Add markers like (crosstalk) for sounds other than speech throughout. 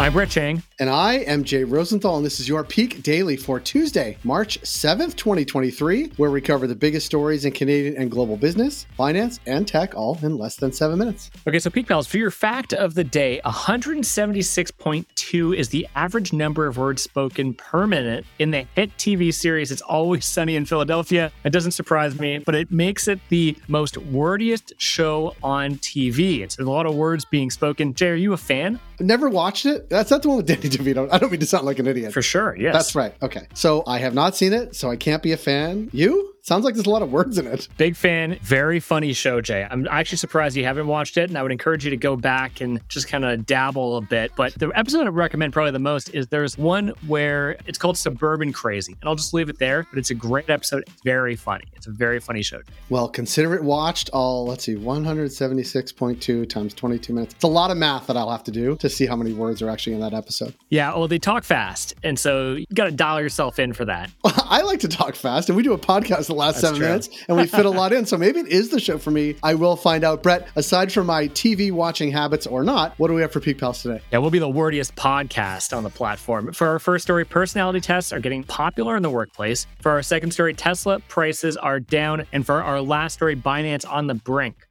I'm Brett Chang. And I am Jay Rosenthal, and this is your Peak Daily for Tuesday, March 7th, 2023, where we cover the biggest stories in Canadian and global business, finance, and tech, all in less than seven minutes. Okay, so Peak Pals, for your fact of the day, 176.2 is the average number of words spoken per minute in the hit TV series It's Always Sunny in Philadelphia. It doesn't surprise me, but it makes it the most wordiest show on TV. It's a lot of words being spoken. Jay, are you a fan? Never watched it. That's not the one with Danny (laughs) DeVito. I don't mean to sound like an idiot. For sure, yes. That's right. Okay. So I have not seen it, so I can't be a fan. You? Sounds like there's a lot of words in it. Big fan. Very funny show, Jay. I'm actually surprised you haven't watched it, and I would encourage you to go back and just kind of dabble a bit. But the episode I recommend probably the most is there's one where it's called Suburban Crazy. And I'll just leave it there, but it's a great episode. It's very funny. It's a very funny show. Jay. Well, consider it watched all, let's see, 176.2 times 22 minutes. It's a lot of math that I'll have to do to see how many words are actually in that episode. Yeah, well, they talk fast. And so you got to dial yourself in for that. (laughs) I like to talk fast, and we do a podcast last That's seven true. minutes and we fit a lot in. So maybe it is the show for me. I will find out. Brett, aside from my TV watching habits or not, what do we have for Peak Pals today? Yeah, we'll be the wordiest podcast on the platform. For our first story, personality tests are getting popular in the workplace. For our second story, Tesla prices are down. And for our last story, Binance on the brink.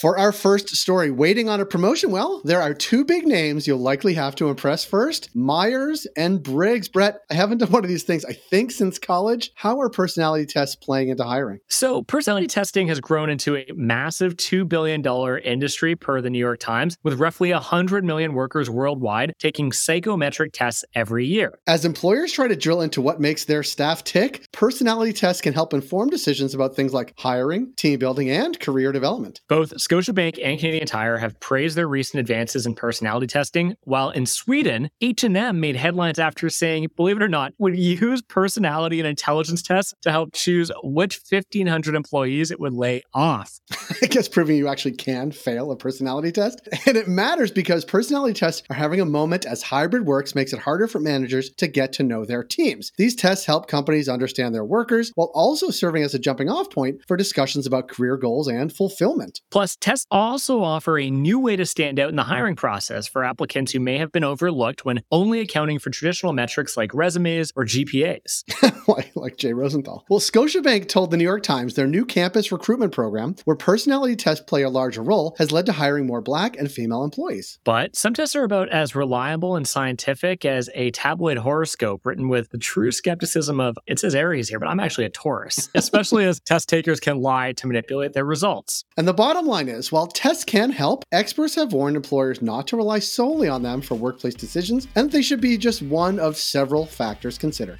For our first story, waiting on a promotion, well, there are two big names you'll likely have to impress first Myers and Briggs. Brett, I haven't done one of these things, I think, since college. How are personality tests playing into hiring? So, personality testing has grown into a massive $2 billion industry per the New York Times, with roughly 100 million workers worldwide taking psychometric tests every year. As employers try to drill into what makes their staff tick, personality tests can help inform decisions about things like hiring, team building, and career development. Both Scotiabank and Canadian Tire have praised their recent advances in personality testing, while in Sweden, H&M made headlines after saying, believe it or not, would use personality and intelligence tests to help choose which 1,500 employees it would lay off. (laughs) I guess proving you actually can fail a personality test. And it matters because personality tests are having a moment as hybrid works makes it harder for managers to get to know their teams. These tests help companies understand their workers while also serving as a jumping off point for discussions about career goals and fulfillment. Plus, tests also offer a new way to stand out in the hiring process for applicants who may have been overlooked when only accounting for traditional metrics like resumes or GPAs. (laughs) like, Jay Rosenthal. Well, Scotiabank told the New York Times their new campus recruitment program, where personality tests play a larger role, has led to hiring more black and female employees. But some tests are about as reliable and scientific as a tabloid horoscope written with the true skepticism of it says Aries here, but I'm actually a Taurus, (laughs) especially as test takers can lie to manipulate their results. And the bottom line is while tests can help, experts have warned employers not to rely solely on them for workplace decisions and they should be just one of several factors considered.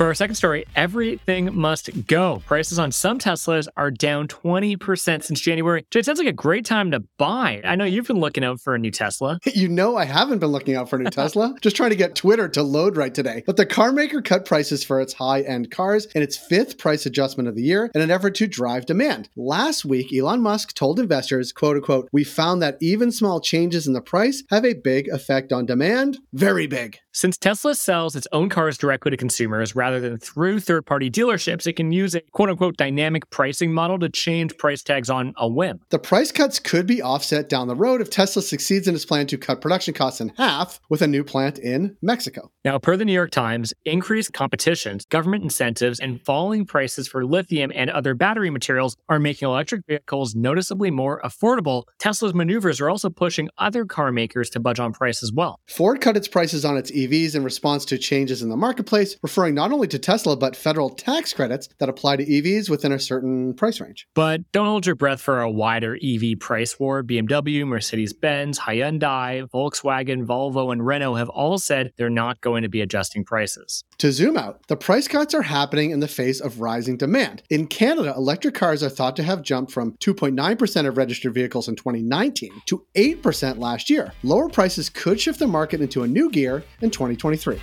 For our second story, everything must go. Prices on some Teslas are down 20% since January. So it sounds like a great time to buy. I know you've been looking out for a new Tesla. (laughs) You know, I haven't been looking out for a new Tesla, (laughs) just trying to get Twitter to load right today. But the car maker cut prices for its high end cars in its fifth price adjustment of the year in an effort to drive demand. Last week, Elon Musk told investors, quote unquote, we found that even small changes in the price have a big effect on demand. Very big. Since Tesla sells its own cars directly to consumers rather than through third party dealerships, it can use a quote unquote dynamic pricing model to change price tags on a whim. The price cuts could be offset down the road if Tesla succeeds in its plan to cut production costs in half with a new plant in Mexico. Now, per the New York Times, increased competition, government incentives, and falling prices for lithium and other battery materials are making electric vehicles noticeably more affordable. Tesla's maneuvers are also pushing other car makers to budge on price as well. Ford cut its prices on its EVs in response to changes in the marketplace, referring not only to Tesla, but federal tax credits that apply to EVs within a certain price range. But don't hold your breath for a wider EV price war. BMW, Mercedes Benz, Hyundai, Volkswagen, Volvo, and Renault have all said they're not going to be adjusting prices. To zoom out, the price cuts are happening in the face of rising demand. In Canada, electric cars are thought to have jumped from 2.9% of registered vehicles in 2019 to 8% last year. Lower prices could shift the market into a new gear in 2023.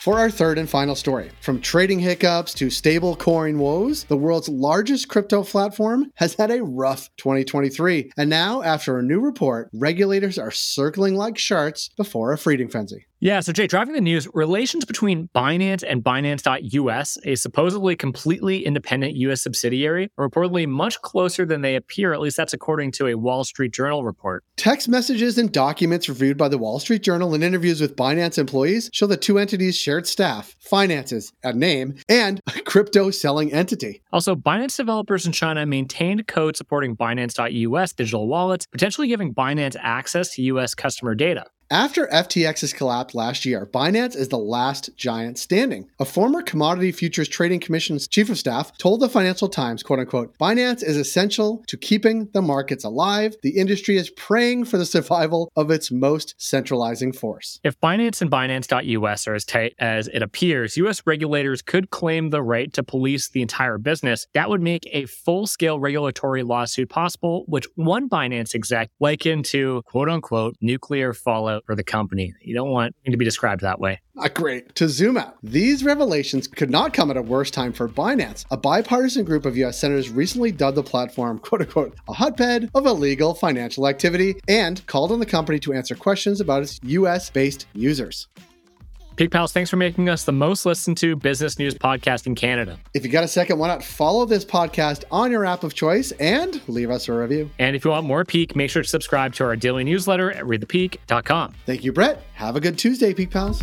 For our third and final story, from trading hiccups to stable coin woes, the world's largest crypto platform has had a rough 2023. And now, after a new report, regulators are circling like sharks before a feeding frenzy. Yeah, so Jay, driving the news, relations between Binance and Binance.us, a supposedly completely independent US subsidiary, are reportedly much closer than they appear. At least that's according to a Wall Street Journal report. Text messages and documents reviewed by the Wall Street Journal and interviews with Binance employees show the two entities shared staff, finances, a name, and a crypto selling entity. Also, Binance developers in China maintained code supporting Binance.us digital wallets, potentially giving Binance access to US customer data. After FTX's collapse last year, Binance is the last giant standing. A former Commodity Futures Trading Commission's chief of staff told the Financial Times, quote unquote, Binance is essential to keeping the markets alive. The industry is praying for the survival of its most centralizing force. If Binance and Binance.us are as tight as it appears, US regulators could claim the right to police the entire business. That would make a full scale regulatory lawsuit possible, which one Binance exec likened to quote unquote nuclear fallout for the company. You don't want to be described that way. Ah, great. To zoom out, these revelations could not come at a worse time for Binance. A bipartisan group of US senators recently dubbed the platform, quote unquote, a hotbed of illegal financial activity and called on the company to answer questions about its US based users. Peak Pals, thanks for making us the most listened to business news podcast in Canada. If you got a second, why not follow this podcast on your app of choice and leave us a review? And if you want more Peak, make sure to subscribe to our daily newsletter at readthepeak.com. Thank you, Brett. Have a good Tuesday, Peak Pals.